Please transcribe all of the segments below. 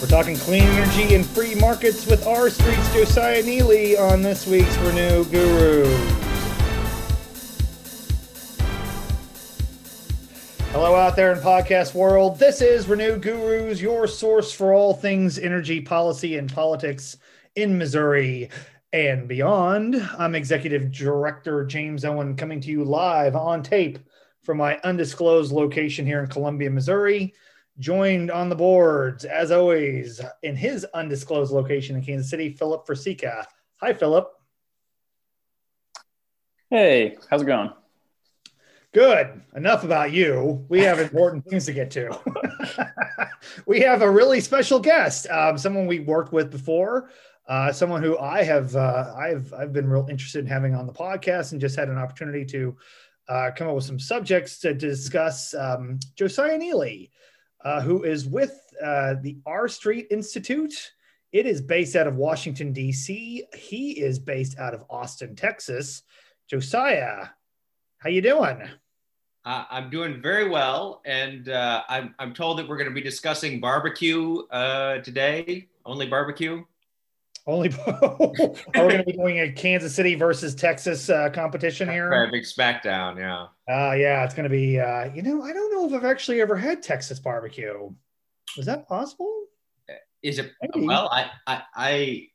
We're talking clean energy and free markets with R Street's Josiah Neeley on this week's Renew Guru. Hello, out there in podcast world. This is Renew Gurus, your source for all things energy policy and politics in Missouri and beyond. I'm Executive Director James Owen coming to you live on tape from my undisclosed location here in Columbia, Missouri joined on the boards, as always, in his undisclosed location in Kansas City, Philip Forsica. Hi, Philip. Hey, how's it going? Good. Enough about you. We have important things to get to. we have a really special guest, um, someone we worked with before, uh, someone who I have uh, I've I've been real interested in having on the podcast, and just had an opportunity to uh, come up with some subjects to discuss. Um, Josiah Neeley uh, who is with uh, the R Street Institute. It is based out of Washington, D.C. He is based out of Austin, Texas. Josiah, how you doing? Uh, I'm doing very well, and uh, I'm, I'm told that we're going to be discussing barbecue uh, today. Only barbecue. Only are we're going to be doing a Kansas City versus Texas uh, competition here. Right, big SmackDown, yeah. Uh, yeah, it's going to be. Uh, you know, I don't know if I've actually ever had Texas barbecue. Is that possible? Is it? Maybe. Well, I, I, I,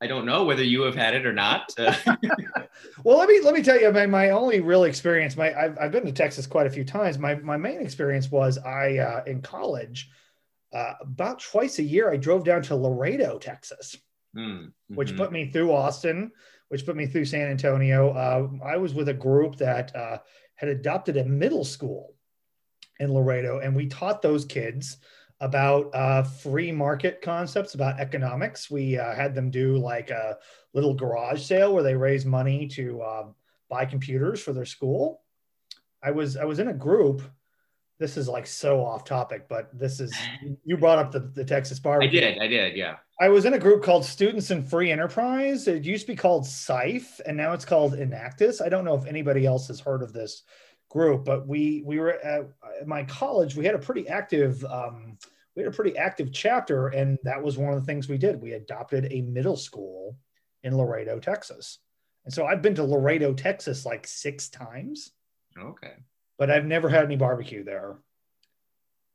I don't know whether you have had it or not. Uh, well, let me let me tell you, my, my only real experience. My I've, I've been to Texas quite a few times. My my main experience was I uh, in college. Uh, about twice a year, I drove down to Laredo, Texas mm-hmm. which put me through Austin, which put me through San Antonio. Uh, I was with a group that uh, had adopted a middle school in Laredo, and we taught those kids about uh, free market concepts, about economics. We uh, had them do like a little garage sale where they raise money to um, buy computers for their school. I was I was in a group this is like so off topic, but this is you brought up the, the Texas bar. I did, I did, yeah. I was in a group called Students in Free Enterprise. It used to be called SIFE, and now it's called Enactus. I don't know if anybody else has heard of this group, but we we were at, at my college. We had a pretty active um, we had a pretty active chapter, and that was one of the things we did. We adopted a middle school in Laredo, Texas, and so I've been to Laredo, Texas, like six times. Okay but I've never had any barbecue there.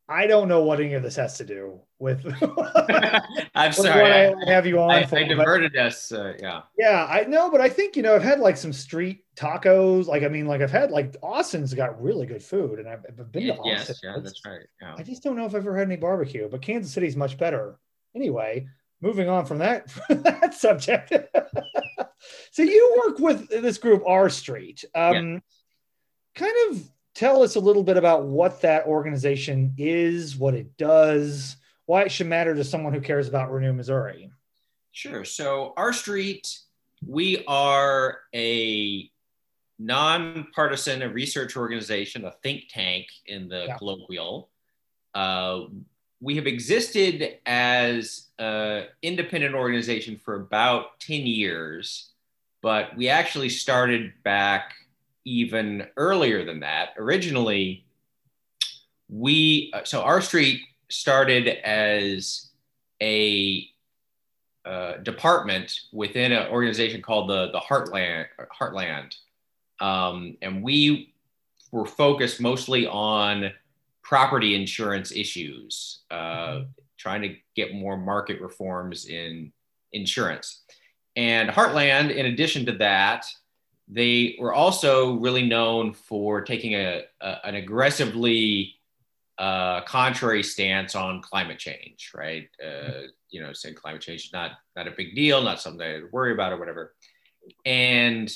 I don't know what any of this has to do with. I'm sorry. I, I, have you on I, for, I diverted but, us. Uh, yeah. Yeah, I know, but I think you know I've had like some street tacos. Like I mean, like I've had like Austin's got really good food, and I've, I've been to Austin. Yes, yeah, that's right. Yeah. I just don't know if I've ever had any barbecue, but Kansas City's much better. Anyway, moving on from that that subject. so you work with this group R Street. Um, yeah. Kind of tell us a little bit about what that organization is, what it does, why it should matter to someone who cares about Renew Missouri. Sure. So, R Street, we are a nonpartisan research organization, a think tank in the yeah. colloquial. Uh, we have existed as an independent organization for about 10 years, but we actually started back even earlier than that. Originally, we so R Street started as a uh, department within an organization called the the Heartland Heartland, um, and we were focused mostly on property insurance issues, uh, mm-hmm. trying to get more market reforms in insurance. And Heartland, in addition to that, they were also really known for taking a, a an aggressively uh, contrary stance on climate change, right? Uh, you know, saying climate change is not not a big deal, not something to worry about or whatever. And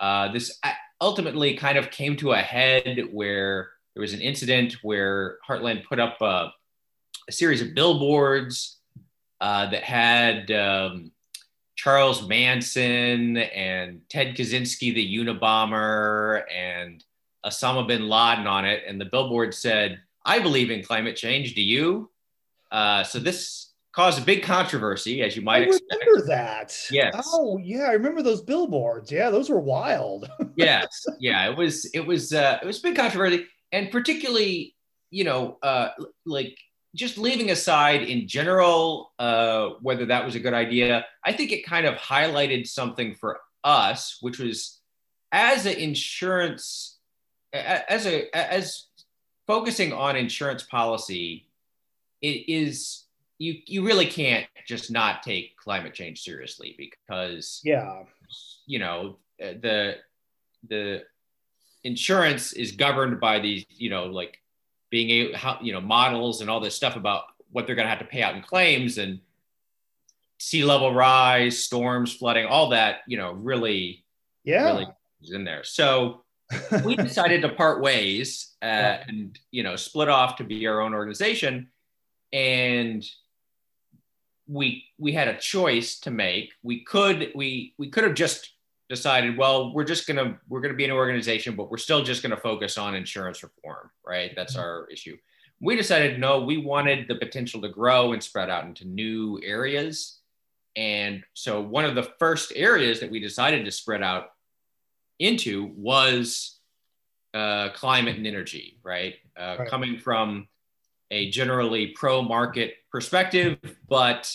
uh, this ultimately kind of came to a head where there was an incident where Heartland put up a, a series of billboards uh, that had um, Charles Manson and Ted Kaczynski, the Unabomber, and Osama bin Laden on it. And the billboard said, I believe in climate change. Do you? Uh, so this caused a big controversy, as you might I expect. remember that. Yes. Oh, yeah. I remember those billboards. Yeah, those were wild. yes. Yeah. It was, it was, uh, it was big controversy. And particularly, you know, uh, like just leaving aside in general uh, whether that was a good idea, I think it kind of highlighted something for us, which was as an insurance, as a as focusing on insurance policy, it is you you really can't just not take climate change seriously because yeah, you know the the insurance is governed by these you know like being able how you know models and all this stuff about what they're going to have to pay out in claims and sea level rise storms flooding all that you know really yeah. really is in there. So we decided to part ways uh, and you know split off to be our own organization. And we we had a choice to make. We could we we could have just decided, well, we're just gonna we're gonna be an organization, but we're still just gonna focus on insurance reform, right? That's mm-hmm. our issue. We decided no, we wanted the potential to grow and spread out into new areas. And so one of the first areas that we decided to spread out into was uh, climate and energy, right? Uh, right? Coming from a generally pro market perspective, but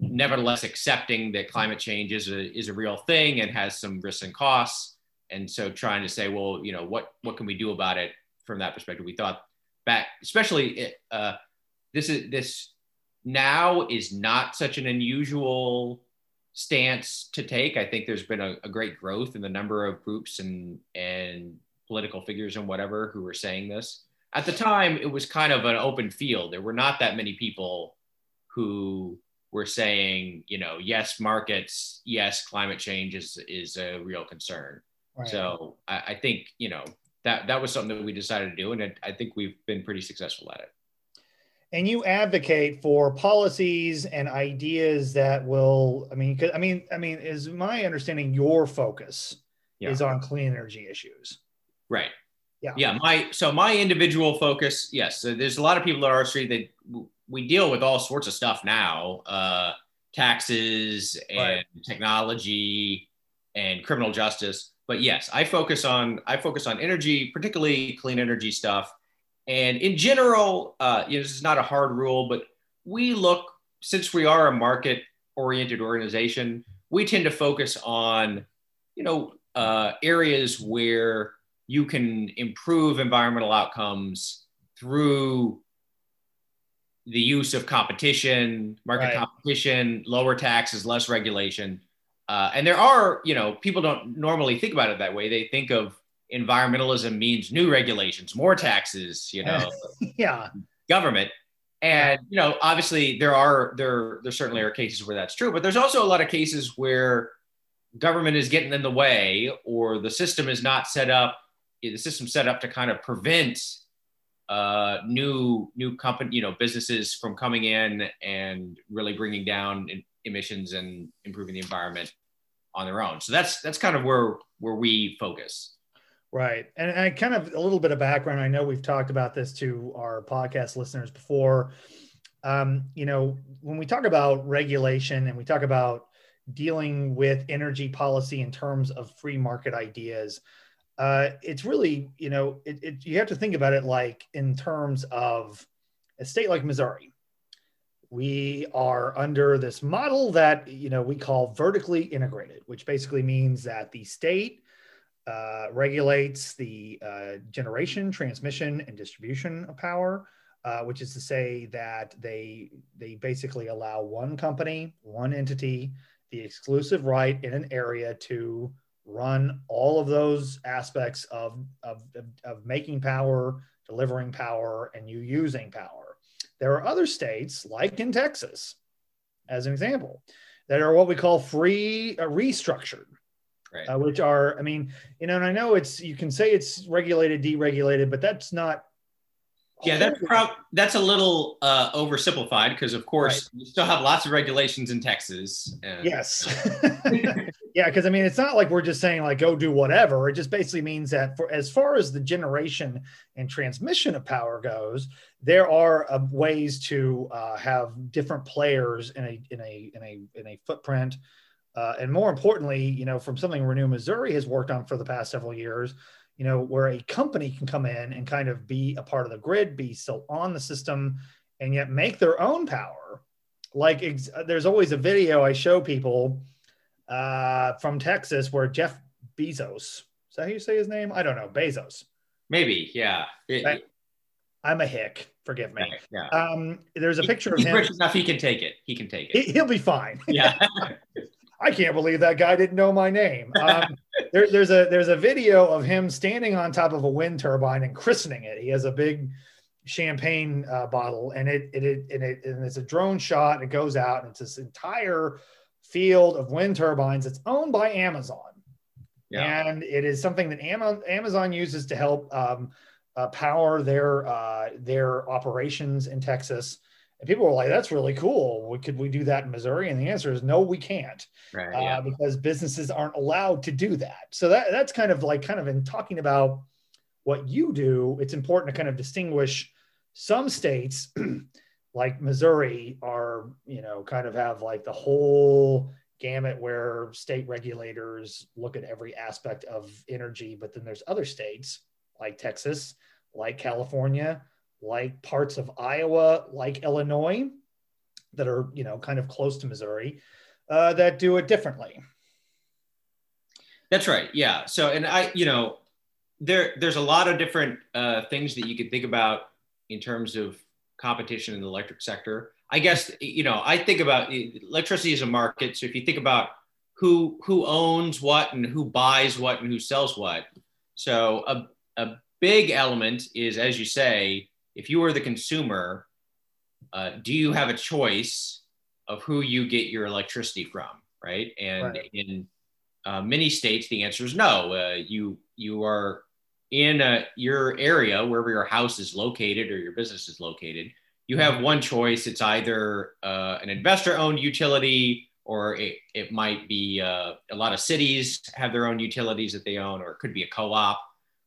nevertheless accepting that climate change is a, is a real thing and has some risks and costs. And so trying to say, well, you know, what, what can we do about it from that perspective? We thought back, especially uh, this is this now is not such an unusual stance to take. I think there's been a, a great growth in the number of groups and, and political figures and whatever who were saying this. At the time, it was kind of an open field. There were not that many people who we're saying, you know, yes, markets, yes, climate change is is a real concern. Right. So I, I, think you know that that was something that we decided to do, and it, I think we've been pretty successful at it. And you advocate for policies and ideas that will, I mean, I mean, I mean, is my understanding your focus yeah. is on clean energy issues, right? Yeah. Yeah. My so my individual focus, yes. So there's a lot of people at R Street that we deal with all sorts of stuff now uh, taxes and right. technology and criminal justice but yes i focus on i focus on energy particularly clean energy stuff and in general uh, you know this is not a hard rule but we look since we are a market oriented organization we tend to focus on you know uh, areas where you can improve environmental outcomes through the use of competition, market right. competition, lower taxes, less regulation. Uh, and there are, you know, people don't normally think about it that way. They think of environmentalism means new regulations, more taxes, you know, yeah, government. And you know, obviously there are there there certainly are cases where that's true, but there's also a lot of cases where government is getting in the way or the system is not set up the system set up to kind of prevent uh, new new company, you know, businesses from coming in and really bringing down emissions and improving the environment on their own. So that's that's kind of where where we focus. Right, and I kind of a little bit of background. I know we've talked about this to our podcast listeners before. Um, you know, when we talk about regulation and we talk about dealing with energy policy in terms of free market ideas, uh, it's really, you know, it, it, you have to think about it like in terms of a state like Missouri. We are under this model that, you know, we call vertically integrated, which basically means that the state uh, regulates the uh, generation, transmission, and distribution of power, uh, which is to say that they they basically allow one company, one entity, the exclusive right in an area to run all of those aspects of, of, of, making power, delivering power, and you using power. There are other states, like in Texas, as an example, that are what we call free uh, restructured, right. uh, which are, I mean, you know, and I know it's, you can say it's regulated, deregulated, but that's not yeah, that's prob- that's a little uh, oversimplified because, of course, right. you still have lots of regulations in Texas. And, yes. yeah, because I mean, it's not like we're just saying like go do whatever. It just basically means that for as far as the generation and transmission of power goes, there are uh, ways to uh, have different players in a in a in a in a footprint. Uh, and more importantly, you know, from something Renew Missouri has worked on for the past several years, you know, where a company can come in and kind of be a part of the grid, be still on the system, and yet make their own power. Like ex- there's always a video I show people uh, from Texas where Jeff Bezos, is that how you say his name? I don't know, Bezos. Maybe, yeah. It, I'm a hick. Forgive me. Yeah. Um, there's a picture of him. rich enough; he can take it. He can take it. He, will be fine. Yeah. I can't believe that guy didn't know my name. Um, there, there's a there's a video of him standing on top of a wind turbine and christening it. He has a big champagne uh, bottle, and it, it it and it and it's a drone shot. And it goes out, and it's this entire field of wind turbines. It's owned by Amazon, yeah. and it is something that Amazon uses to help um, uh, power their uh, their operations in Texas. And people were like, "That's really cool. Could we do that in Missouri?" And the answer is no, we can't, right, uh, yeah. because businesses aren't allowed to do that. So that that's kind of like kind of in talking about what you do. It's important to kind of distinguish some states, like Missouri, are you know kind of have like the whole gamut where state regulators look at every aspect of energy, but then there's other states like Texas like California, like parts of Iowa, like Illinois, that are you know kind of close to Missouri, uh, that do it differently. That's right. Yeah. So, and I, you know, there there's a lot of different uh, things that you could think about in terms of competition in the electric sector. I guess you know I think about electricity as a market. So if you think about who who owns what and who buys what and who sells what, so a, a big element is, as you say, if you are the consumer, uh, do you have a choice of who you get your electricity from, right? And right. in uh, many states, the answer is no. Uh, you you are in a, your area, wherever your house is located or your business is located. You have one choice. It's either uh, an investor-owned utility, or it, it might be uh, a lot of cities have their own utilities that they own, or it could be a co-op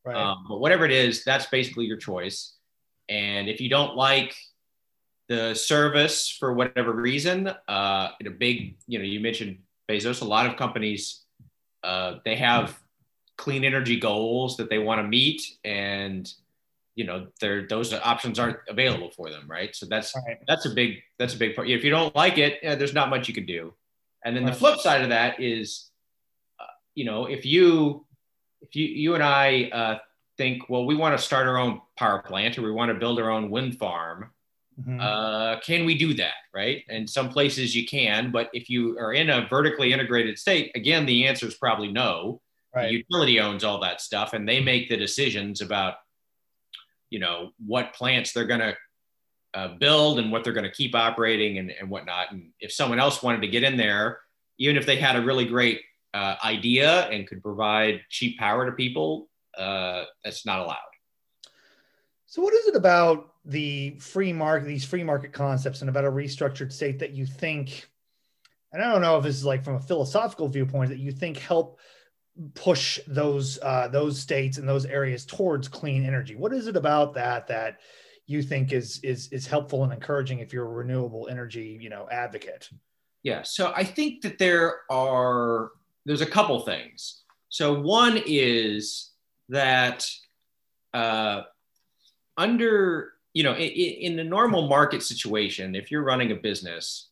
Right. Um, but whatever it is, that's basically your choice. And if you don't like the service for whatever reason, uh, in a big, you know, you mentioned Bezos, a lot of companies, uh, they have clean energy goals that they want to meet. And, you know, they're, those options aren't available for them. Right. So that's, right. that's a big, that's a big part. If you don't like it, yeah, there's not much you can do. And then right. the flip side of that is, uh, you know, if you, if you you and I uh, think, well, we want to start our own power plant or we want to build our own wind farm, mm-hmm. uh, can we do that? Right? And some places you can, but if you are in a vertically integrated state, again, the answer is probably no. Right. The utility owns all that stuff, and they make the decisions about, you know, what plants they're going to uh, build and what they're going to keep operating and, and whatnot. And if someone else wanted to get in there, even if they had a really great uh, idea and could provide cheap power to people, uh, that's not allowed. So, what is it about the free market, these free market concepts, and about a restructured state that you think, and I don't know if this is like from a philosophical viewpoint, that you think help push those uh, those states and those areas towards clean energy? What is it about that that you think is is is helpful and encouraging if you're a renewable energy, you know, advocate? Yeah, so I think that there are there's a couple things. So one is that uh, under you know in, in the normal market situation, if you're running a business,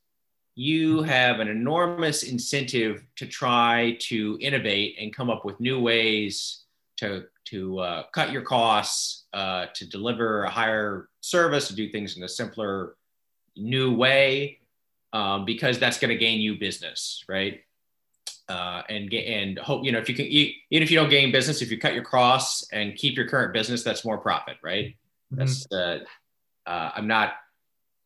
you have an enormous incentive to try to innovate and come up with new ways to to uh, cut your costs, uh, to deliver a higher service, to do things in a simpler, new way, um, because that's going to gain you business, right? uh, and and hope you know if you can even if you don't gain business if you cut your costs and keep your current business that's more profit right mm-hmm. that's uh, uh, i'm not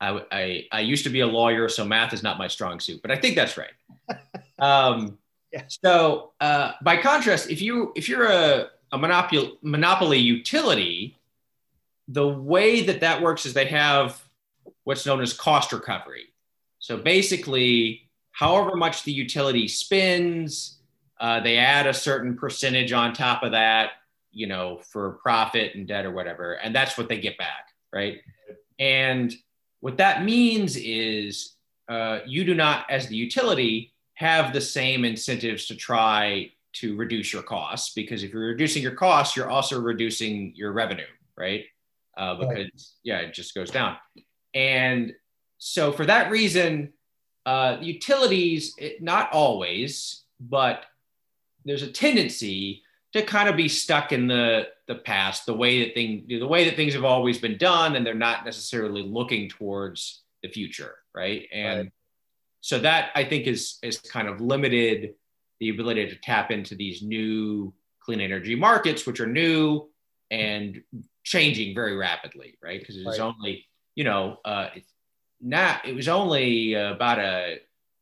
I, I, I used to be a lawyer so math is not my strong suit but i think that's right um, yeah. so uh, by contrast if you if you're a, a monopoly monopoly utility the way that that works is they have what's known as cost recovery so basically however much the utility spends, uh, they add a certain percentage on top of that, you know, for profit and debt or whatever. And that's what they get back, right? And what that means is uh, you do not, as the utility, have the same incentives to try to reduce your costs because if you're reducing your costs, you're also reducing your revenue, right? Uh, because right. yeah, it just goes down. And so for that reason, uh, utilities, it, not always, but there's a tendency to kind of be stuck in the the past, the way that thing, the way that things have always been done, and they're not necessarily looking towards the future, right? And right. so that I think is is kind of limited the ability to tap into these new clean energy markets, which are new and changing very rapidly, right? Because it's right. only, you know, uh, not it was only about a,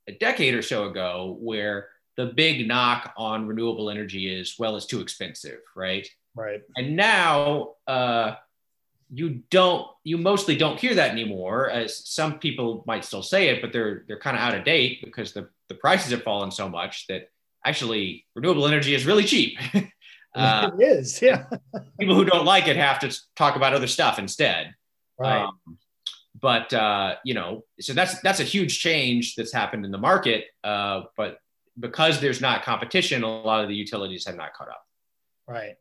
a decade or so ago where the big knock on renewable energy is well it's too expensive right right. And now uh, you don't you mostly don't hear that anymore as some people might still say it but they're they're kind of out of date because the, the prices have fallen so much that actually renewable energy is really cheap. Uh, it is yeah. people who don't like it have to talk about other stuff instead. Right. Um, but uh, you know so that's that's a huge change that's happened in the market uh, but because there's not competition, a lot of the utilities have not caught up. Right.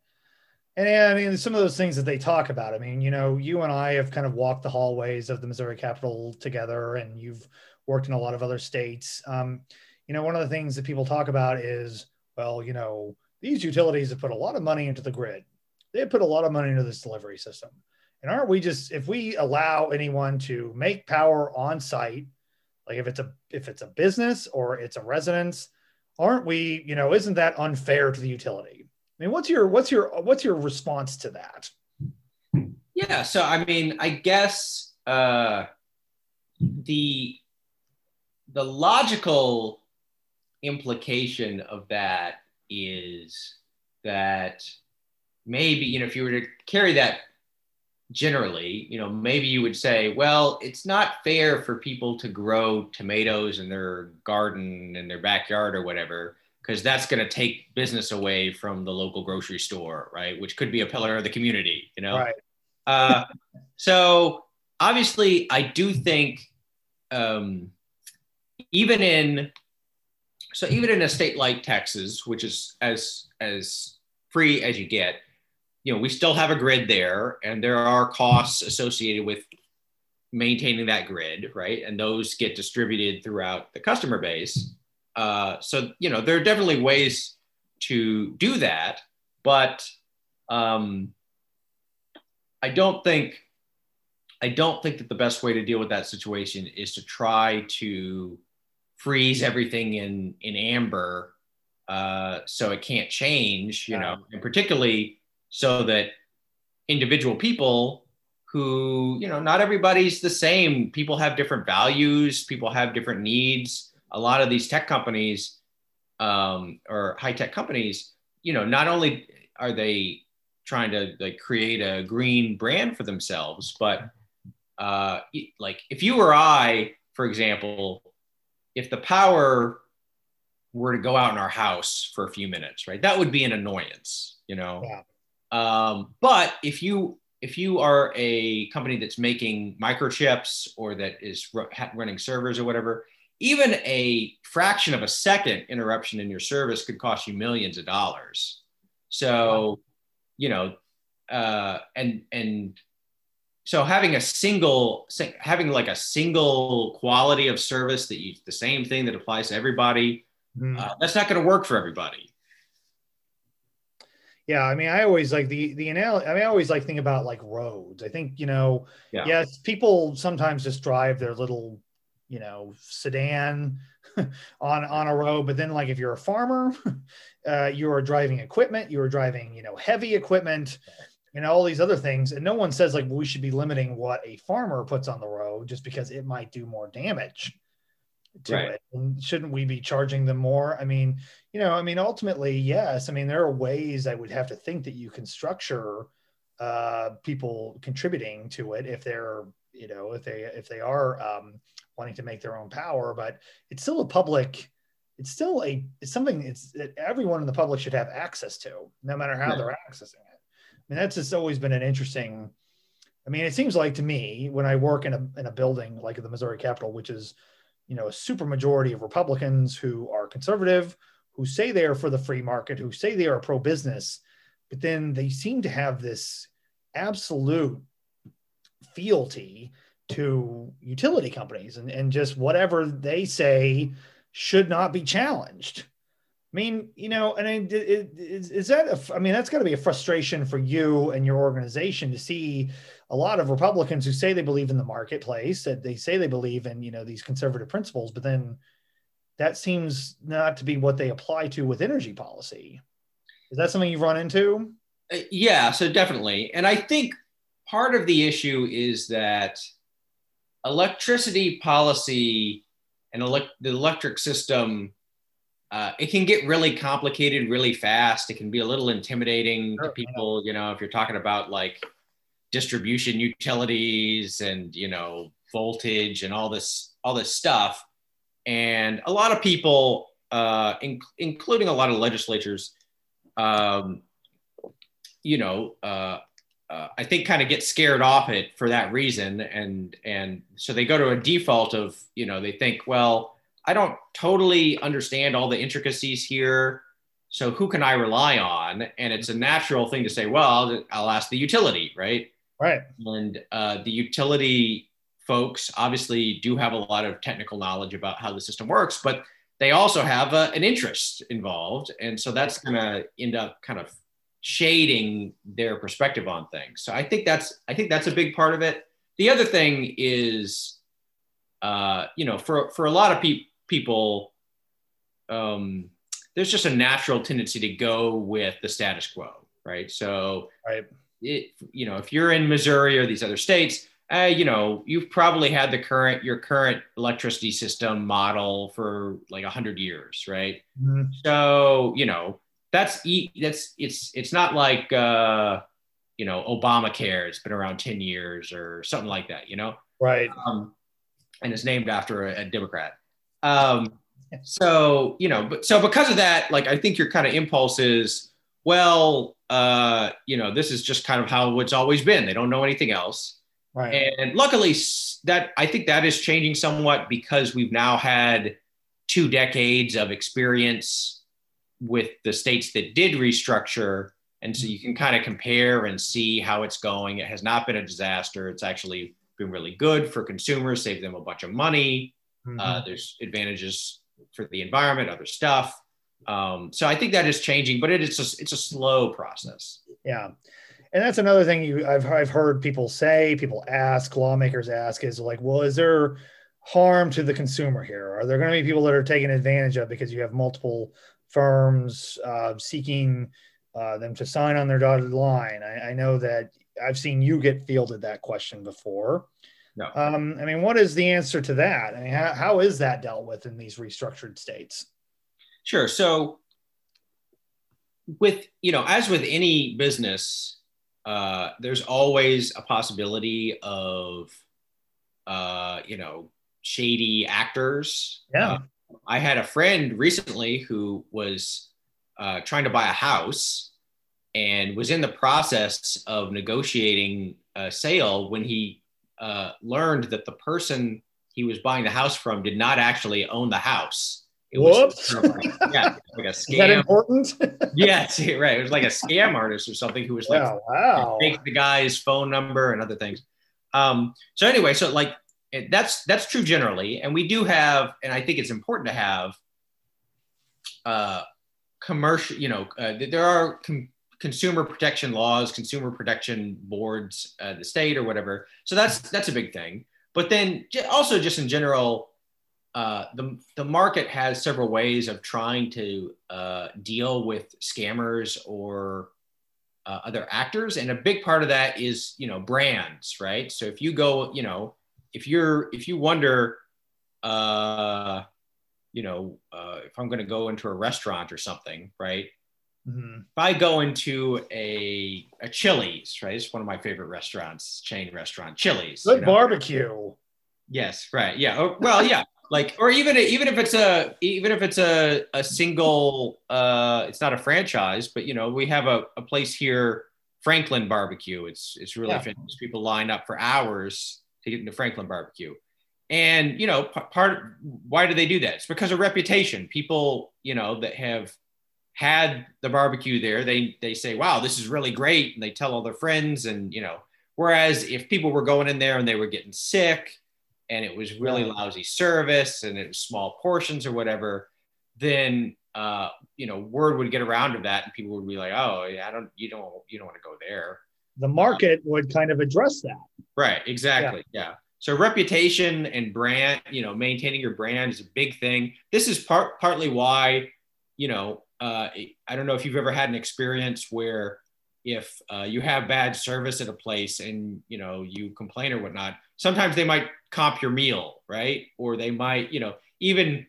And I mean, some of those things that they talk about. I mean, you know, you and I have kind of walked the hallways of the Missouri Capitol together, and you've worked in a lot of other states. Um, you know, one of the things that people talk about is, well, you know, these utilities have put a lot of money into the grid. They put a lot of money into this delivery system. And aren't we just, if we allow anyone to make power on site, like if it's a if it's a business or it's a residence, aren't we, you know, isn't that unfair to the utility? I mean, what's your what's your what's your response to that? Yeah, so I mean, I guess uh, the the logical implication of that is that maybe you know if you were to carry that generally, you know, maybe you would say, well, it's not fair for people to grow tomatoes in their garden in their backyard or whatever, because that's going to take business away from the local grocery store, right? Which could be a pillar of the community, you know? Right. uh, so obviously, I do think um, even in so even in a state like Texas, which is as as free as you get, you know, we still have a grid there and there are costs associated with maintaining that grid, right? And those get distributed throughout the customer base. Uh, so, you know, there are definitely ways to do that, but um, I don't think I don't think that the best way to deal with that situation is to try to freeze everything in in amber uh, so it can't change, you know, and particularly so that individual people who you know not everybody's the same. People have different values. People have different needs a lot of these tech companies um, or high tech companies you know not only are they trying to like create a green brand for themselves but uh, like if you or i for example if the power were to go out in our house for a few minutes right that would be an annoyance you know yeah. Um, but if you if you are a company that's making microchips or that is running servers or whatever, even a fraction of a second interruption in your service could cost you millions of dollars. So, you know, uh, and and so having a single having like a single quality of service that you the same thing that applies to everybody, mm. uh, that's not going to work for everybody. Yeah, I mean, I always like the the analogy. I mean, I always like think about like roads. I think you know, yeah. yes, people sometimes just drive their little, you know, sedan on on a road. But then, like, if you're a farmer, uh, you are driving equipment. You are driving, you know, heavy equipment, and all these other things. And no one says like well, we should be limiting what a farmer puts on the road just because it might do more damage to right. it. And shouldn't we be charging them more? I mean, you know, I mean, ultimately, yes. I mean, there are ways I would have to think that you can structure uh, people contributing to it if they're, you know, if they if they are um, wanting to make their own power. But it's still a public. It's still a it's something it's that everyone in the public should have access to, no matter how yeah. they're accessing it. I mean, that's just always been an interesting. I mean, it seems like to me when I work in a in a building like the Missouri Capitol, which is you know a super majority of Republicans who are conservative who say they are for the free market, who say they are pro business, but then they seem to have this absolute fealty to utility companies and, and just whatever they say should not be challenged. I mean, you know, and is, is that, a, I mean, that's got to be a frustration for you and your organization to see a lot of Republicans who say they believe in the marketplace, that they say they believe in, you know, these conservative principles, but then that seems not to be what they apply to with energy policy. Is that something you've run into? Uh, yeah, so definitely. And I think part of the issue is that electricity policy and elect- the electric system uh, it can get really complicated really fast. It can be a little intimidating sure, to people you know if you're talking about like distribution utilities and you know voltage and all this all this stuff. And a lot of people uh, in- including a lot of legislatures um, you know uh, uh, I think kind of get scared off it for that reason, and and so they go to a default of you know they think well I don't totally understand all the intricacies here, so who can I rely on? And it's a natural thing to say well I'll, I'll ask the utility right? Right. And uh, the utility folks obviously do have a lot of technical knowledge about how the system works, but they also have a, uh, an interest involved, and so that's going to end up kind of shading their perspective on things. So I think that's I think that's a big part of it. The other thing is, uh, you know, for for a lot of pe- people, um, there's just a natural tendency to go with the status quo, right? So, right. It, you know, if you're in Missouri or these other states, uh, you know, you've probably had the current your current electricity system model for like a hundred years, right? Mm-hmm. So, you know, that's that's it's it's not like uh, you know Obamacare. It's been around ten years or something like that. You know, right? Um, and it's named after a, a Democrat. Um, so you know, but so because of that, like I think your kind of impulse is, well, uh, you know, this is just kind of how it's always been. They don't know anything else. Right. And luckily, that I think that is changing somewhat because we've now had two decades of experience with the states that did restructure. And so you can kind of compare and see how it's going. It has not been a disaster. It's actually been really good for consumers, saved them a bunch of money. Mm-hmm. Uh, there's advantages for the environment, other stuff. Um, so I think that is changing, but it's a, it's a slow process. Yeah. And that's another thing you I've, I've heard people say, people ask, lawmakers ask is like, well, is there harm to the consumer here? Are there going to be people that are taken advantage of because you have multiple firms uh, seeking uh, them to sign on their dotted line. I, I, know that I've seen you get fielded that question before. No. Um, I mean, what is the answer to that? I mean, how, how is that dealt with in these restructured states? Sure. So, with you know, as with any business, uh, there's always a possibility of, uh, you know, shady actors. Yeah. I had a friend recently who was uh, trying to buy a house and was in the process of negotiating a sale when he uh, learned that the person he was buying the house from did not actually own the house. It Whoops. was like, yeah, like a scam. Is that important? yes, right. It was like a scam artist or something who was like, wow, wow. take the guy's phone number and other things. Um, so anyway, so like that's that's true generally, and we do have, and I think it's important to have uh, commercial. You know, uh, there are com- consumer protection laws, consumer protection boards, uh, the state or whatever. So that's that's a big thing. But then also just in general, uh, the the market has several ways of trying to uh, deal with scammers or uh, other actors, and a big part of that is you know brands, right? So if you go, you know if you're if you wonder uh you know uh, if i'm going to go into a restaurant or something right mm-hmm. if i go into a a chili's right it's one of my favorite restaurants chain restaurant chili's good you know? barbecue yes right yeah oh, well yeah like or even even if it's a even if it's a, a single uh it's not a franchise but you know we have a, a place here franklin barbecue it's it's really yeah. famous people line up for hours to get into Franklin barbecue. and you know, p- part why do they do that? It's because of reputation. People, you know, that have had the barbecue there, they they say, "Wow, this is really great," and they tell all their friends, and you know. Whereas if people were going in there and they were getting sick, and it was really lousy service, and it was small portions or whatever, then uh, you know, word would get around of that, and people would be like, "Oh, yeah, I don't, you don't, you don't want to go there." The market would kind of address that. Right. Exactly. Yeah. yeah. So reputation and brand, you know, maintaining your brand is a big thing. This is part partly why, you know, uh, I don't know if you've ever had an experience where if uh, you have bad service at a place and you know you complain or whatnot, sometimes they might comp your meal, right? Or they might, you know, even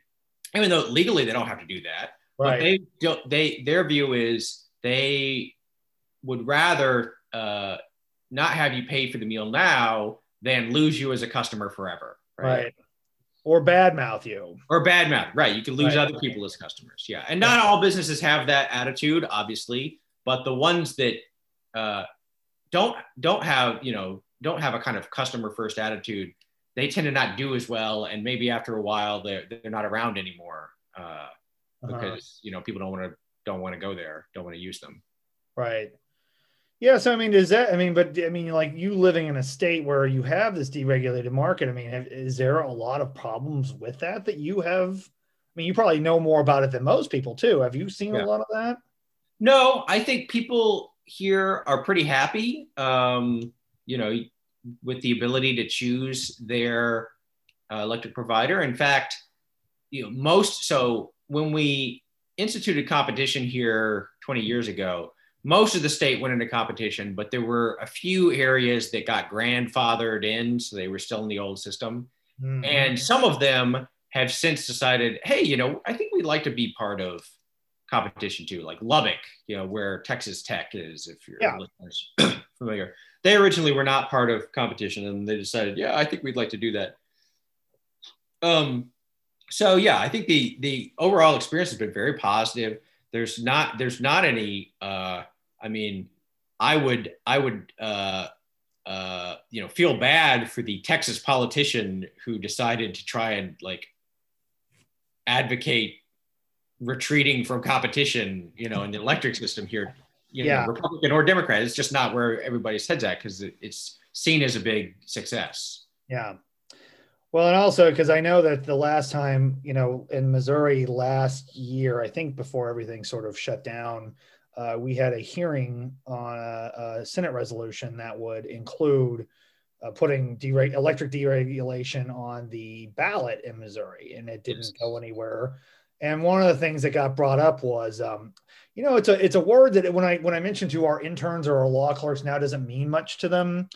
even though legally they don't have to do that, right. but they don't. They their view is they would rather uh, not have you pay for the meal now than lose you as a customer forever. Right. right. Or badmouth you. Or badmouth. Right. You can lose right. other people as customers. Yeah. And not all businesses have that attitude, obviously, but the ones that uh, don't don't have, you know, don't have a kind of customer first attitude, they tend to not do as well. And maybe after a while they're they're not around anymore. Uh, uh-huh. because uh-huh. you know people don't want to don't want to go there, don't want to use them. Right. Yeah, so I mean, is that? I mean, but I mean, like you living in a state where you have this deregulated market. I mean, is there a lot of problems with that that you have? I mean, you probably know more about it than most people too. Have you seen yeah. a lot of that? No, I think people here are pretty happy. Um, you know, with the ability to choose their uh, electric provider. In fact, you know, most so when we instituted competition here 20 years ago most of the state went into competition, but there were a few areas that got grandfathered in, so they were still in the old system. Mm-hmm. And some of them have since decided, hey, you know, I think we'd like to be part of competition too, like Lubbock, you know, where Texas Tech is, if you're yeah. familiar. They originally were not part of competition, and they decided, yeah, I think we'd like to do that. Um, so yeah, I think the the overall experience has been very positive. There's not there's not any uh, I mean, I would I would uh, uh, you know feel bad for the Texas politician who decided to try and like advocate retreating from competition, you know, in the electric system here. You know, yeah. Republican or Democrat, it's just not where everybody's heads at because it's seen as a big success. Yeah. Well, and also because I know that the last time, you know, in Missouri last year, I think before everything sort of shut down, uh, we had a hearing on a, a, Senate resolution that would include uh, putting dereg- electric deregulation on the ballot in Missouri, and it didn't go anywhere. And one of the things that got brought up was, um, you know, it's a it's a word that when I when I mentioned to our interns or our law clerks now doesn't mean much to them.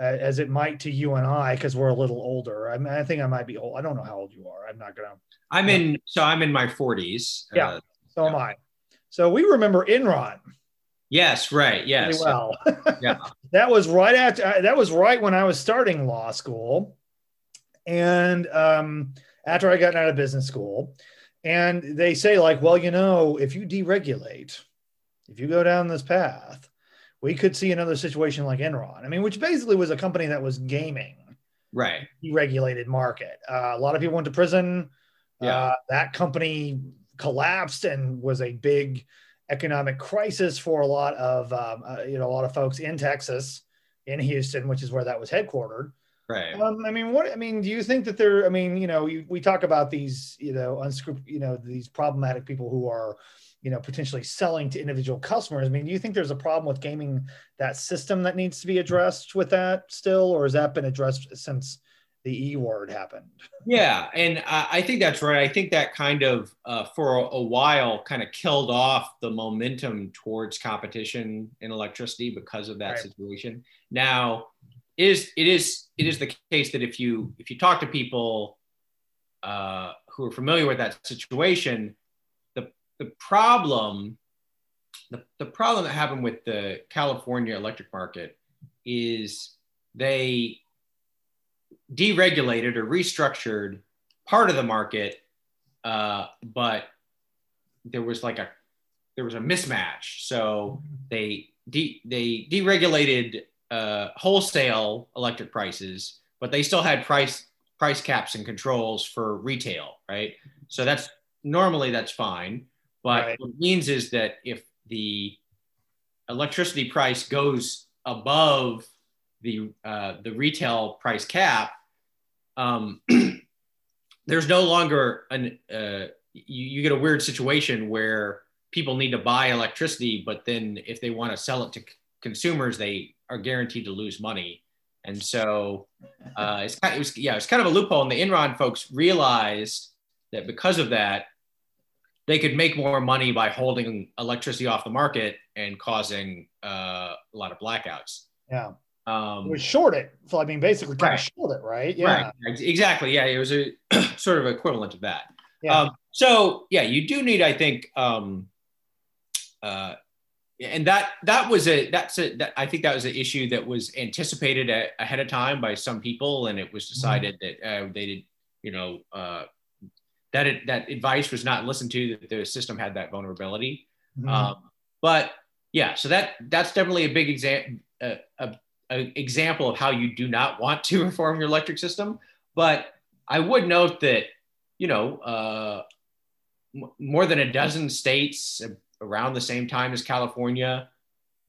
Uh, as it might to you and I, because we're a little older. I, mean, I think I might be old. I don't know how old you are. I'm not gonna. I'm in. So I'm in my 40s. Yeah. Uh, so yeah. am I. So we remember Enron. Yes, right. Yes. well. yeah. that was right after uh, that was right when I was starting law school. And um, after I got out of business school, and they say, like, well, you know, if you deregulate, if you go down this path, we could see another situation like Enron. I mean, which basically was a company that was gaming, right? Deregulated market. Uh, a lot of people went to prison. Yeah. Uh, that company collapsed and was a big economic crisis for a lot of um, uh, you know a lot of folks in Texas, in Houston, which is where that was headquartered. Right. Um, I mean, what I mean, do you think that there? I mean, you know, you, we talk about these, you know, unscrup- you know, these problematic people who are, you know, potentially selling to individual customers. I mean, do you think there's a problem with gaming that system that needs to be addressed with that still, or has that been addressed since the E word happened. Yeah, and I think that's right. I think that kind of, uh, for a, while, kind of killed off the momentum towards competition in electricity because of that right. situation. Now, it is it is it is the case that if you if you talk to people uh, who are familiar with that situation, the the problem the, the problem that happened with the California electric market is they deregulated or restructured part of the market, uh, but there was like a there was a mismatch. So they de- they deregulated uh, wholesale electric prices, but they still had price price caps and controls for retail, right? So that's normally that's fine, but right. what it means is that if the electricity price goes above the uh, the retail price cap, um, there's no longer an uh, you, you get a weird situation where people need to buy electricity, but then if they want to sell it to consumers, they are guaranteed to lose money. And so uh, it's kind of, it was, yeah, it's kind of a loophole. And the Enron folks realized that because of that, they could make more money by holding electricity off the market and causing uh, a lot of blackouts. Yeah. Um, it was short it. So I mean, basically, kind right. of short it, right? Yeah. Right. Exactly. Yeah. It was a sort of equivalent of that. Yeah. Um, so yeah, you do need, I think, um, uh, and that that was a that's a that, I think that was an issue that was anticipated a, ahead of time by some people, and it was mm-hmm. decided mm-hmm. that uh, they did, you know, uh, that it, that advice was not listened to. That the system had that vulnerability. Mm-hmm. Um, but yeah, so that that's definitely a big example. Uh, a, a example of how you do not want to reform your electric system. But I would note that, you know, uh, m- more than a dozen states around the same time as California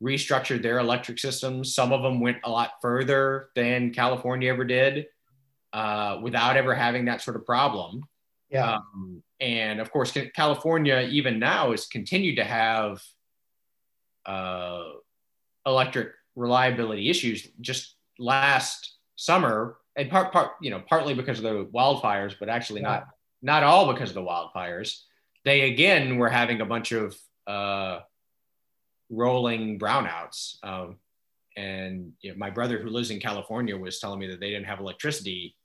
restructured their electric systems. Some of them went a lot further than California ever did uh, without ever having that sort of problem. Yeah. Um, and of course, California, even now, has continued to have uh, electric reliability issues. Just last summer, and part, part, you know, partly because of the wildfires, but actually yeah. not not all because of the wildfires. They again were having a bunch of uh, rolling brownouts. Um, and you know, my brother, who lives in California, was telling me that they didn't have electricity,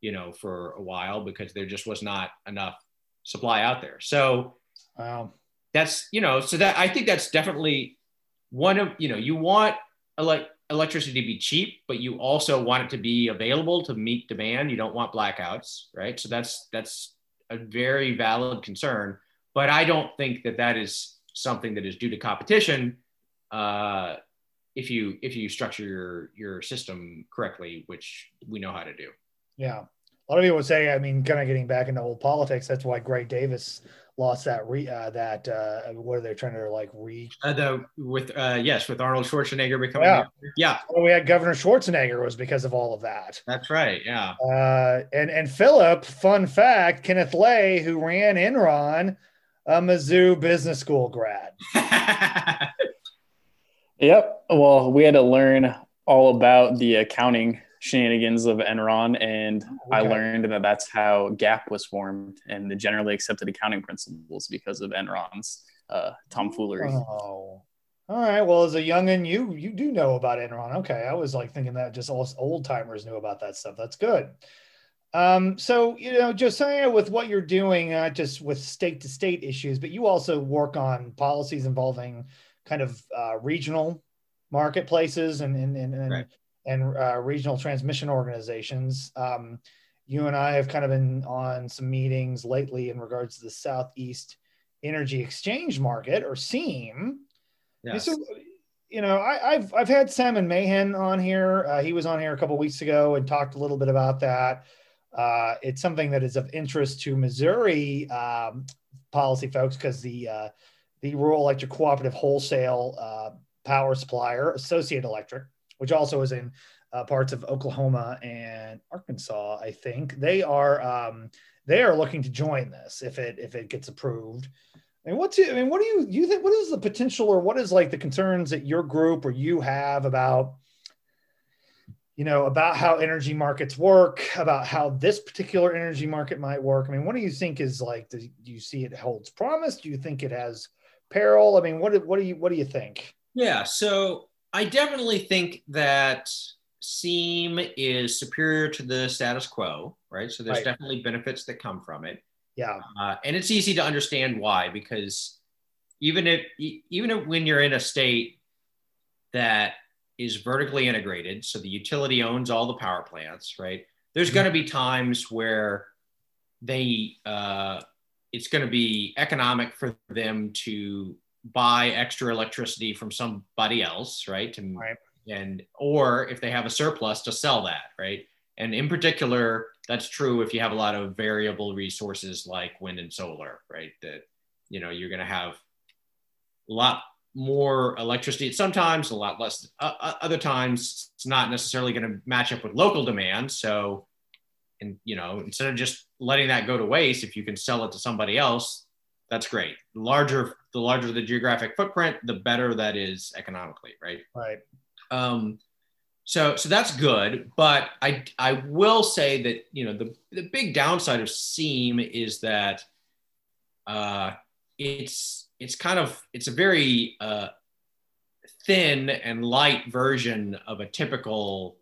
you know, for a while because there just was not enough supply out there. So wow. that's you know, so that I think that's definitely one of you know, you want ele- electricity to be cheap, but you also want it to be available to meet demand. You don't want blackouts, right? So that's that's a very valid concern. But I don't think that that is something that is due to competition uh, if you if you structure your your system correctly, which we know how to do. Yeah, lot of people would say. I mean, kind of getting back into old politics. That's why Gray Davis lost that re uh, that uh, what are they trying to like re uh, the with uh yes with Arnold Schwarzenegger becoming yeah yeah well, we had Governor Schwarzenegger was because of all of that that's right yeah uh and and Philip fun fact Kenneth Lay who ran Enron a Mizzou Business School grad. yep. Well, we had to learn all about the accounting shenanigans of Enron, and okay. I learned that that's how GAAP was formed and the generally accepted accounting principles because of Enron's uh, tomfoolery. Oh. All right. Well, as a youngin, you you do know about Enron. Okay, I was like thinking that just all old timers knew about that stuff. That's good. Um, so, you know, Josiah, with what you're doing, not just with state to state issues, but you also work on policies involving kind of uh, regional marketplaces and, and, and, and, right. And uh, regional transmission organizations. Um, you and I have kind of been on some meetings lately in regards to the Southeast Energy Exchange Market or SEEM. Yes. So, you know, I, have I've had Simon Mahan on here. Uh, he was on here a couple weeks ago and talked a little bit about that. Uh, it's something that is of interest to Missouri um, policy folks because the uh, the rural electric cooperative wholesale uh, power supplier, Associated Electric, which also is in uh, parts of Oklahoma and Arkansas, I think they are um, they are looking to join this if it if it gets approved. I mean, what's I mean, what do you you think? What is the potential, or what is like the concerns that your group or you have about you know, about how energy markets work, about how this particular energy market might work. I mean, what do you think is like? Do you see it holds promise? Do you think it has peril? I mean, what what do you what do you think? Yeah, so I definitely think that SEEM is superior to the status quo, right? So there's right. definitely benefits that come from it. Yeah, uh, and it's easy to understand why because even if even if when you're in a state that is vertically integrated. So the utility owns all the power plants, right? There's mm-hmm. going to be times where they, uh, it's going to be economic for them to buy extra electricity from somebody else, right? To, right. And, or if they have a surplus to sell that, right? And in particular, that's true if you have a lot of variable resources like wind and solar, right? That you know you're going to have a lot more electricity sometimes, a lot less. Uh, uh other times, it's not necessarily going to match up with local demand. So, and you know, instead of just letting that go to waste, if you can sell it to somebody else, that's great. The larger the larger the geographic footprint, the better that is economically, right? Right. Um, so so that's good, but I I will say that you know the the big downside of SEEM is that uh, it's it's kind of it's a very uh, thin and light version of a typical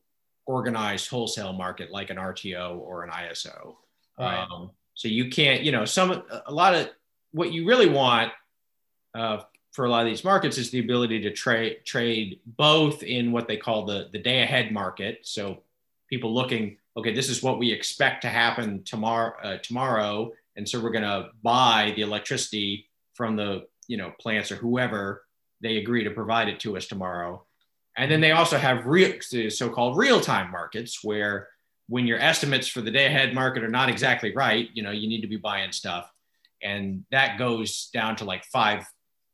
organized wholesale market like an RTO or an ISO. Right. Um, so you can't you know some a lot of what you really want uh, for a lot of these markets is the ability to trade trade both in what they call the the day ahead market. So people looking, okay, this is what we expect to happen tomorrow uh, tomorrow, and so we're going to buy the electricity from the you know plants or whoever they agree to provide it to us tomorrow. And then they also have real so-called real-time markets where when your estimates for the day ahead market are not exactly right, you know, you need to be buying stuff. And that goes down to like five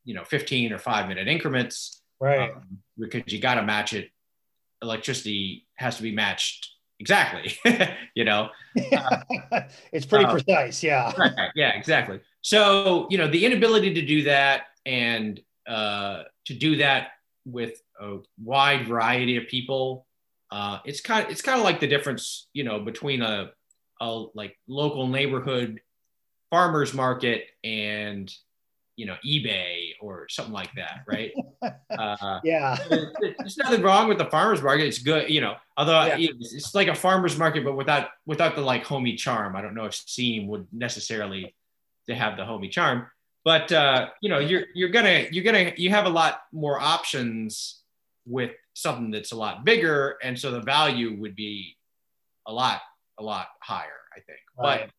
you know 15 or five minute increments. Right. Um, because you got to match it. Electricity has to be matched exactly you know? Uh, it's pretty uh, precise yeah. right, yeah exactly. So you know the inability to do that and uh, to do that with a wide variety of people uh, it's kind of it's kind of like the difference you know between a, a like local neighborhood farmers market and you know ebay or something like that right? Uh, yeah. there's nothing wrong with the farmers market. It's good you know although yeah. it's like a farmers market but without without the like homey charm. I don't know if SEEM would necessarily to have the homey charm but uh, you know you're you're gonna you're gonna you have a lot more options with something that's a lot bigger and so the value would be a lot a lot higher i think. Right. but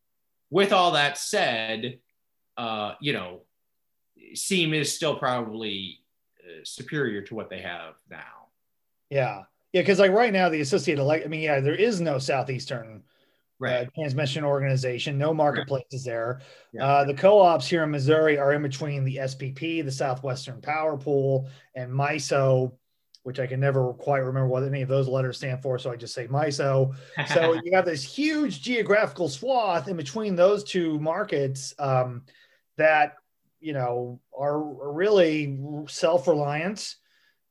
with all that said uh, you know SEEM is still probably uh, superior to what they have now. Yeah. Yeah. Cause like right now, the Associated, like, I mean, yeah, there is no Southeastern uh, right. uh, transmission organization, no marketplaces right. there. Yeah. Uh, the co ops here in Missouri are in between the SPP, the Southwestern Power Pool, and MISO, which I can never quite remember what any of those letters stand for. So I just say MISO. so you have this huge geographical swath in between those two markets um, that you know, are really self-reliant,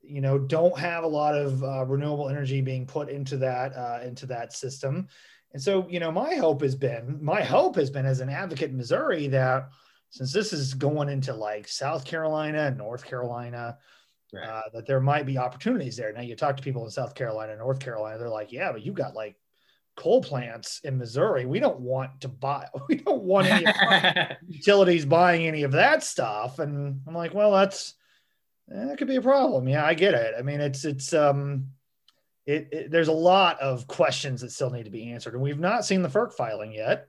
you know, don't have a lot of uh, renewable energy being put into that uh, into that system. And so, you know, my hope has been my hope has been as an advocate in Missouri that since this is going into like South Carolina and North Carolina, right. uh, that there might be opportunities there. Now, you talk to people in South Carolina, North Carolina, they're like, yeah, but you've got like coal plants in Missouri. We don't want to buy, we don't want any utilities buying any of that stuff. And I'm like, well, that's, eh, that could be a problem. Yeah, I get it. I mean, it's, it's, um, it, it, there's a lot of questions that still need to be answered. And we've not seen the FERC filing yet.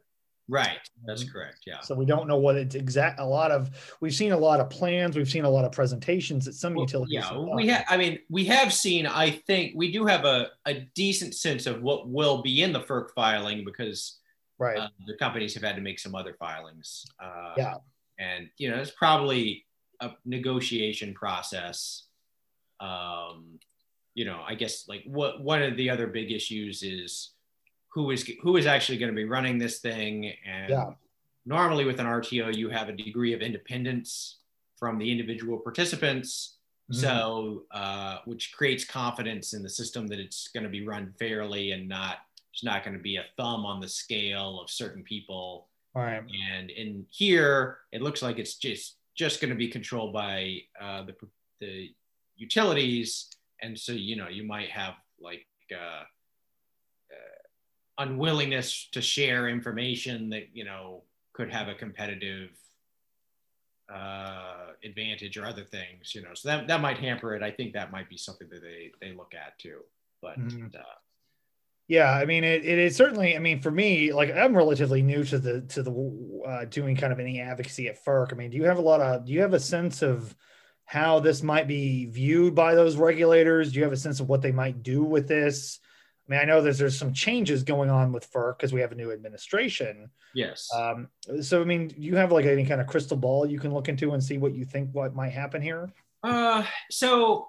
Right. That's mm-hmm. correct. Yeah. So we don't know what it's exact. A lot of we've seen a lot of plans. We've seen a lot of presentations that some well, utilities. Yeah, we have. I mean, we have seen. I think we do have a, a decent sense of what will be in the FERC filing because right uh, the companies have had to make some other filings. Uh, yeah. And you know, it's probably a negotiation process. Um, you know, I guess like what one of the other big issues is who is who is actually going to be running this thing and yeah. normally with an rto you have a degree of independence from the individual participants mm-hmm. so uh, which creates confidence in the system that it's going to be run fairly and not it's not going to be a thumb on the scale of certain people right. and in here it looks like it's just just going to be controlled by uh, the, the utilities and so you know you might have like uh, unwillingness to share information that you know could have a competitive uh, advantage or other things you know so that, that might hamper it. I think that might be something that they they look at too but mm-hmm. uh, yeah i mean it, it is certainly i mean for me like i'm relatively new to the to the uh, doing kind of any advocacy at ferc. I mean do you have a lot of do you have a sense of how this might be viewed by those regulators? Do you have a sense of what they might do with this I mean, I know there's there's some changes going on with FERC because we have a new administration. Yes. Um, so I mean, do you have like any kind of crystal ball you can look into and see what you think what might happen here? Uh, so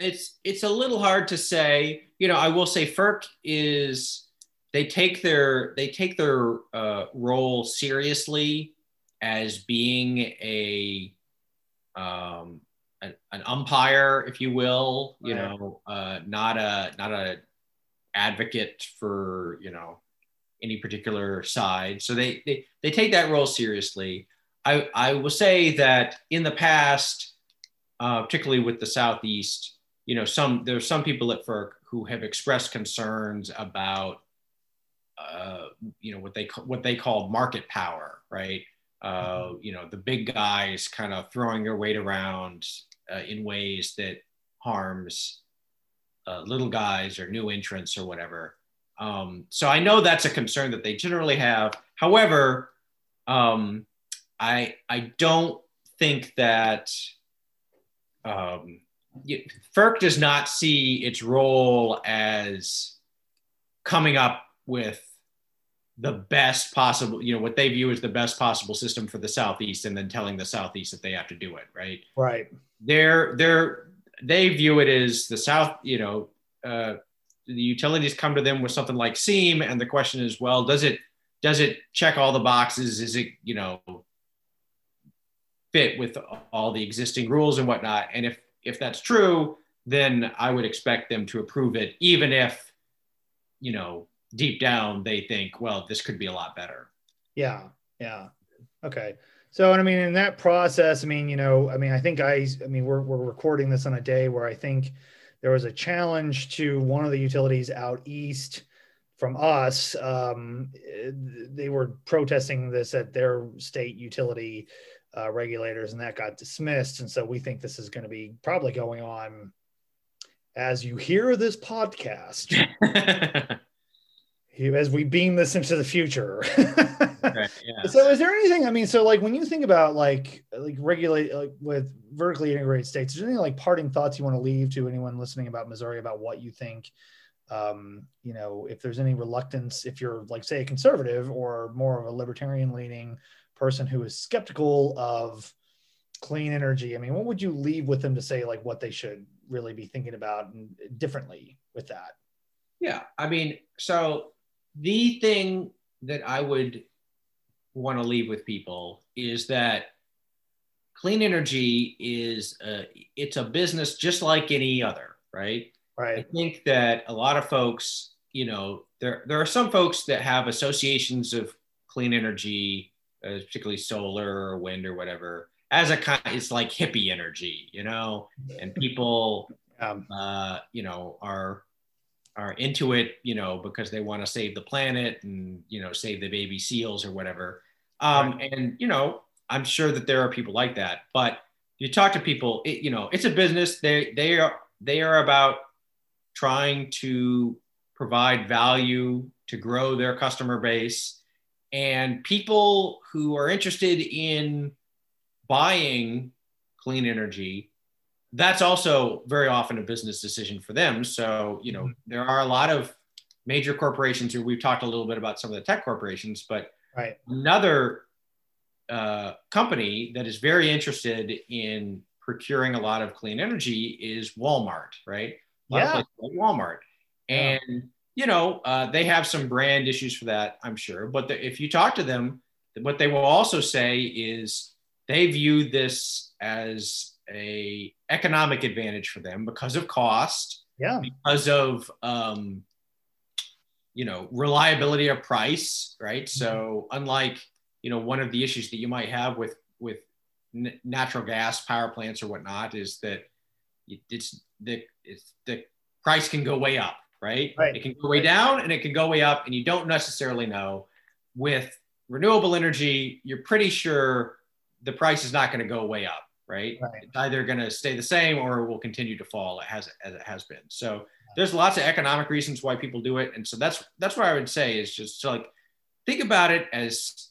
it's it's a little hard to say. You know, I will say FERC is they take their they take their uh, role seriously as being a um, an, an umpire, if you will. You right. know, uh, not a not a advocate for you know any particular side. So they they they take that role seriously. I I will say that in the past, uh, particularly with the southeast, you know, some there's some people at FERC who have expressed concerns about uh, you know what they what they call market power, right? Uh, you know, the big guys kind of throwing their weight around uh, in ways that harms uh, little guys or new entrants or whatever. Um, so I know that's a concern that they generally have. However, um, I I don't think that um, FERC does not see its role as coming up with the best possible, you know, what they view as the best possible system for the Southeast and then telling the Southeast that they have to do it, right? Right. They're, they're, they view it as the South, you know, uh, the utilities come to them with something like SEEM. And the question is, well, does it, does it check all the boxes? Is it, you know, fit with all the existing rules and whatnot? And if, if that's true, then I would expect them to approve it, even if, you know, deep down they think, well, this could be a lot better. Yeah. Yeah. Okay. So, I mean, in that process, I mean, you know, I mean, I think I, I mean, we're, we're recording this on a day where I think there was a challenge to one of the utilities out east from us. Um, they were protesting this at their state utility uh, regulators, and that got dismissed. And so we think this is going to be probably going on as you hear this podcast. as we beam this into the future. right, yeah. So is there anything, I mean, so like when you think about like, like regulate, like with vertically integrated states, is there any like parting thoughts you want to leave to anyone listening about Missouri about what you think, um, you know, if there's any reluctance, if you're like, say a conservative or more of a libertarian leaning person who is skeptical of clean energy, I mean, what would you leave with them to say like what they should really be thinking about differently with that? Yeah. I mean, so the thing that I would want to leave with people is that clean energy is a, it's a business just like any other, right? Right. I think that a lot of folks, you know, there there are some folks that have associations of clean energy, uh, particularly solar or wind or whatever, as a kind. It's like hippie energy, you know, and people, um, uh, you know, are are into it, you know, because they want to save the planet and you know save the baby seals or whatever. Um, right. And you know, I'm sure that there are people like that. But you talk to people, it, you know, it's a business. They they are they are about trying to provide value to grow their customer base, and people who are interested in buying clean energy that's also very often a business decision for them. So, you know, mm-hmm. there are a lot of major corporations who we've talked a little bit about some of the tech corporations, but right. another uh, company that is very interested in procuring a lot of clean energy is Walmart, right? yeah. Like Walmart. And, yeah. you know, uh, they have some brand issues for that, I'm sure. But the, if you talk to them, what they will also say is they view this as a economic advantage for them because of cost, yeah, because of um, you know reliability of price, right? Mm-hmm. So unlike you know one of the issues that you might have with with n- natural gas power plants or whatnot is that it's the it's the price can go way up, right? right. It can go way down and it can go way up, and you don't necessarily know. With renewable energy, you're pretty sure the price is not going to go way up right? right. It's either going to stay the same or it will continue to fall as, as it has been. So there's lots of economic reasons why people do it. And so that's, that's what I would say is just to like, think about it as,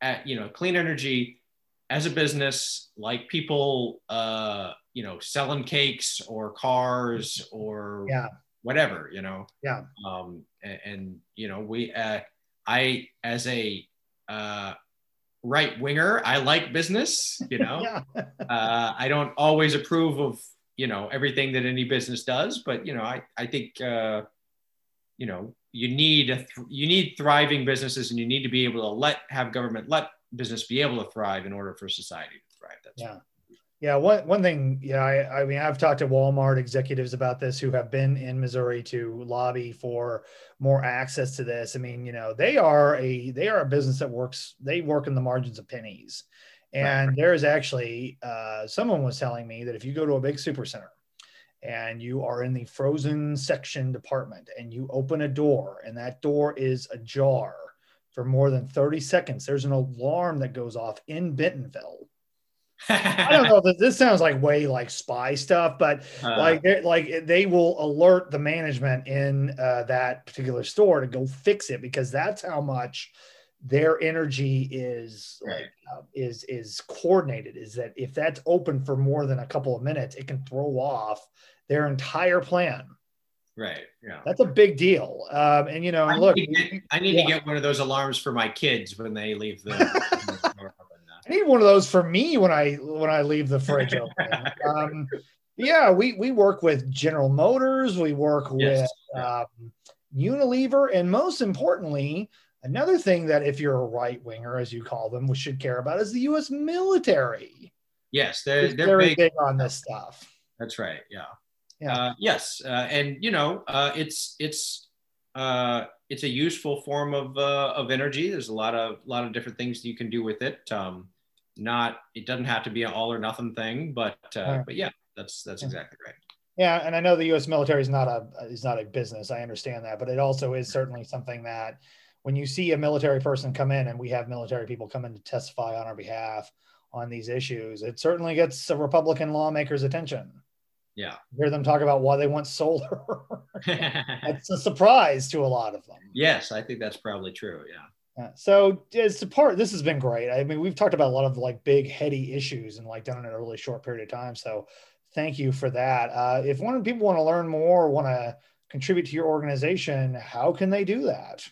at, you know, clean energy as a business, like people, uh, you know, selling cakes or cars or yeah. whatever, you know. Yeah. Um, and, and you know, we, uh, I as a uh, right winger, I like business. You know, yeah. uh, I don't always approve of you know everything that any business does, but you know, I I think uh, you know you need a th- you need thriving businesses, and you need to be able to let have government let business be able to thrive in order for society to thrive. That's yeah. Yeah, one one thing, yeah, I, I mean, I've talked to Walmart executives about this who have been in Missouri to lobby for more access to this. I mean, you know, they are a they are a business that works. They work in the margins of pennies, and right. there is actually uh, someone was telling me that if you go to a big super center and you are in the frozen section department and you open a door and that door is ajar for more than 30 seconds, there's an alarm that goes off in Bentonville I don't know. This sounds like way like spy stuff, but uh, like like they will alert the management in uh, that particular store to go fix it because that's how much their energy is right. like uh, is is coordinated. Is that if that's open for more than a couple of minutes, it can throw off their entire plan. Right. Yeah. That's a big deal. Um, and you know, I look, need, get, I need yeah. to get one of those alarms for my kids when they leave the. I need one of those for me when I when I leave the fridge open. um, yeah, we we work with General Motors, we work yes. with um, Unilever, and most importantly, another thing that if you're a right winger, as you call them, we should care about is the U.S. military. Yes, they're, they're very big. big. on this stuff. That's right. Yeah. Yeah. Uh, yes, uh, and you know, uh, it's it's uh, it's a useful form of uh, of energy. There's a lot of lot of different things you can do with it. Um, not it doesn't have to be an all or nothing thing, but uh, right. but yeah, that's that's exactly right. Yeah, and I know the U.S. military is not a is not a business. I understand that, but it also is certainly something that when you see a military person come in, and we have military people come in to testify on our behalf on these issues, it certainly gets a Republican lawmaker's attention. Yeah, hear them talk about why they want solar. It's a surprise to a lot of them. Yes, I think that's probably true. Yeah. Yeah. So as to part, this has been great. I mean, we've talked about a lot of like big heady issues and like done it in a really short period of time. So thank you for that. Uh, if one of the people want to learn more, want to contribute to your organization, how can they do that?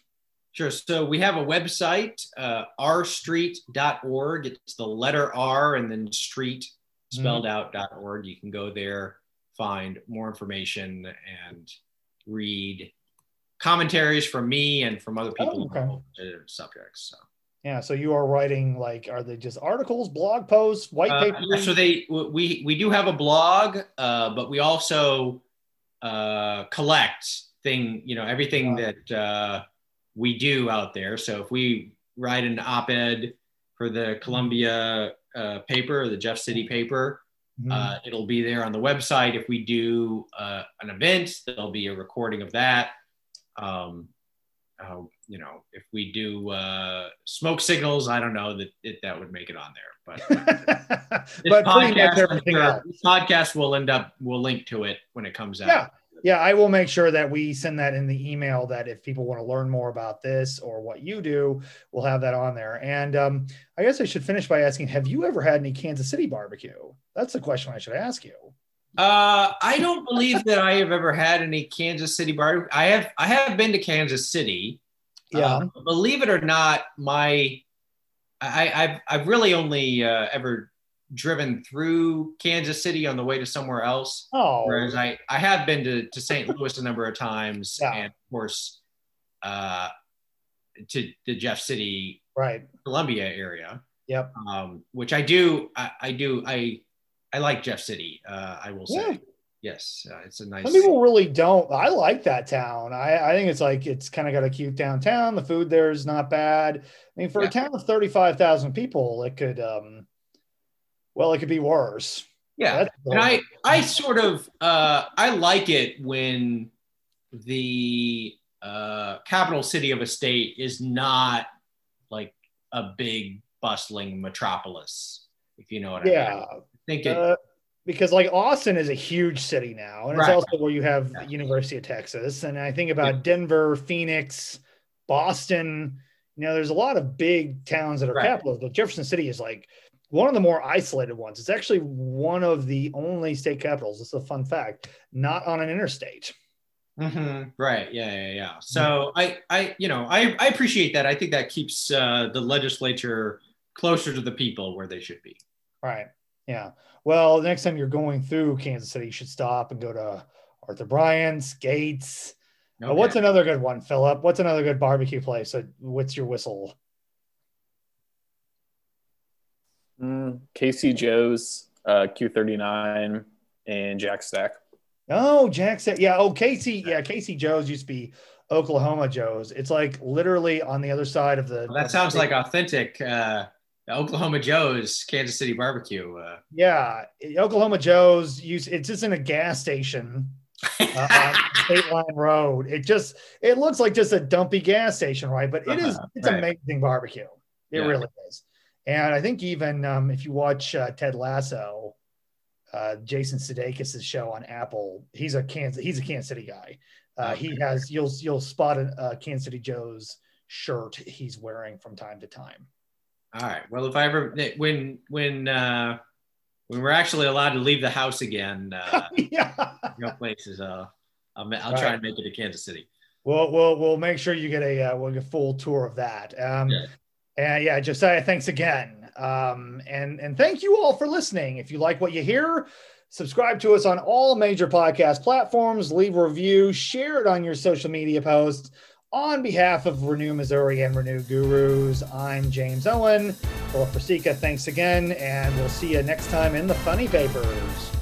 Sure. So we have a website, uh, rstreet.org. It's the letter R and then street spelled mm-hmm. out .org. You can go there, find more information, and read commentaries from me and from other people oh, okay. on subjects. So. Yeah, so you are writing like, are they just articles, blog posts, white papers? Uh, so they we we do have a blog, uh, but we also uh, collect thing, you know, everything that uh, we do out there. So if we write an op-ed for the Columbia uh, paper, the Jeff City paper, mm-hmm. uh, it'll be there on the website. If we do uh, an event, there'll be a recording of that um, uh, you know, if we do uh, smoke signals, I don't know that it, that would make it on there. But, but podcast, this podcast will end up, we'll link to it when it comes out. Yeah. Yeah, I will make sure that we send that in the email that if people want to learn more about this or what you do, we'll have that on there. And um, I guess I should finish by asking Have you ever had any Kansas City barbecue? That's the question I should ask you. Uh, I don't believe that I have ever had any Kansas City barbecue. I have I have been to Kansas City. Yeah. Uh, believe it or not, my I, have I've really only uh, ever driven through Kansas City on the way to somewhere else. Oh. Whereas I, I have been to, to St. Louis a number of times yeah. and of course uh, to the Jeff City, right, Columbia area. Yep. Um, which I do I, I do I I like Jeff City. Uh, I will say. Yeah. Yes, uh, it's a nice. Some people really don't. I like that town. I, I think it's like it's kind of got a cute downtown. The food there is not bad. I mean, for yeah. a town of thirty-five thousand people, it could, um, well, it could be worse. Yeah, and I, I sort of, uh, I like it when the uh, capital city of a state is not like a big bustling metropolis, if you know what yeah. I mean think it, uh, because like Austin is a huge city now, and right. it's also where you have yeah. University of Texas, and I think about yeah. Denver, Phoenix, Boston. You know, there's a lot of big towns that are right. capitals, but Jefferson City is like one of the more isolated ones. It's actually one of the only state capitals. It's a fun fact, not on an interstate. Mm-hmm. Right. Yeah. Yeah. Yeah. So I, I, you know, I, I appreciate that. I think that keeps uh, the legislature closer to the people where they should be. Right. Yeah. Well, the next time you're going through Kansas City, you should stop and go to Arthur Bryant's, Gates. Okay. Uh, what's another good one, Philip? What's another good barbecue place? So what's your whistle? Mm, Casey Joe's, uh, Q39, and Jack Stack. Oh, Jack Stack. Yeah. Oh, Casey. Yeah. Casey Joe's used to be Oklahoma Joe's. It's like literally on the other side of the. Well, that sounds like authentic. Uh, Oklahoma Joe's Kansas City barbecue. Uh. Yeah, Oklahoma Joe's. Use it's just in a gas station uh, State Line Road. It just it looks like just a dumpy gas station, right? But it is uh-huh, it's right. amazing barbecue. It yeah. really is. And I think even um, if you watch uh, Ted Lasso, uh, Jason Sudeikis' show on Apple, he's a Kansas he's a Kansas City guy. Uh, he has you'll you'll spot a, a Kansas City Joe's shirt he's wearing from time to time. All right. Well, if I ever when when uh, when we're actually allowed to leave the house again, uh, yeah, know, places, uh, I'll, I'll try right. and make it to Kansas City. We'll we'll we'll make sure you get a uh, we'll get a full tour of that. Um, yeah. And yeah, Josiah, thanks again. Um, and and thank you all for listening. If you like what you hear, subscribe to us on all major podcast platforms. Leave a review, share it on your social media posts. On behalf of Renew Missouri and Renew Gurus, I'm James Owen. Philip Persica, thanks again, and we'll see you next time in the Funny Papers.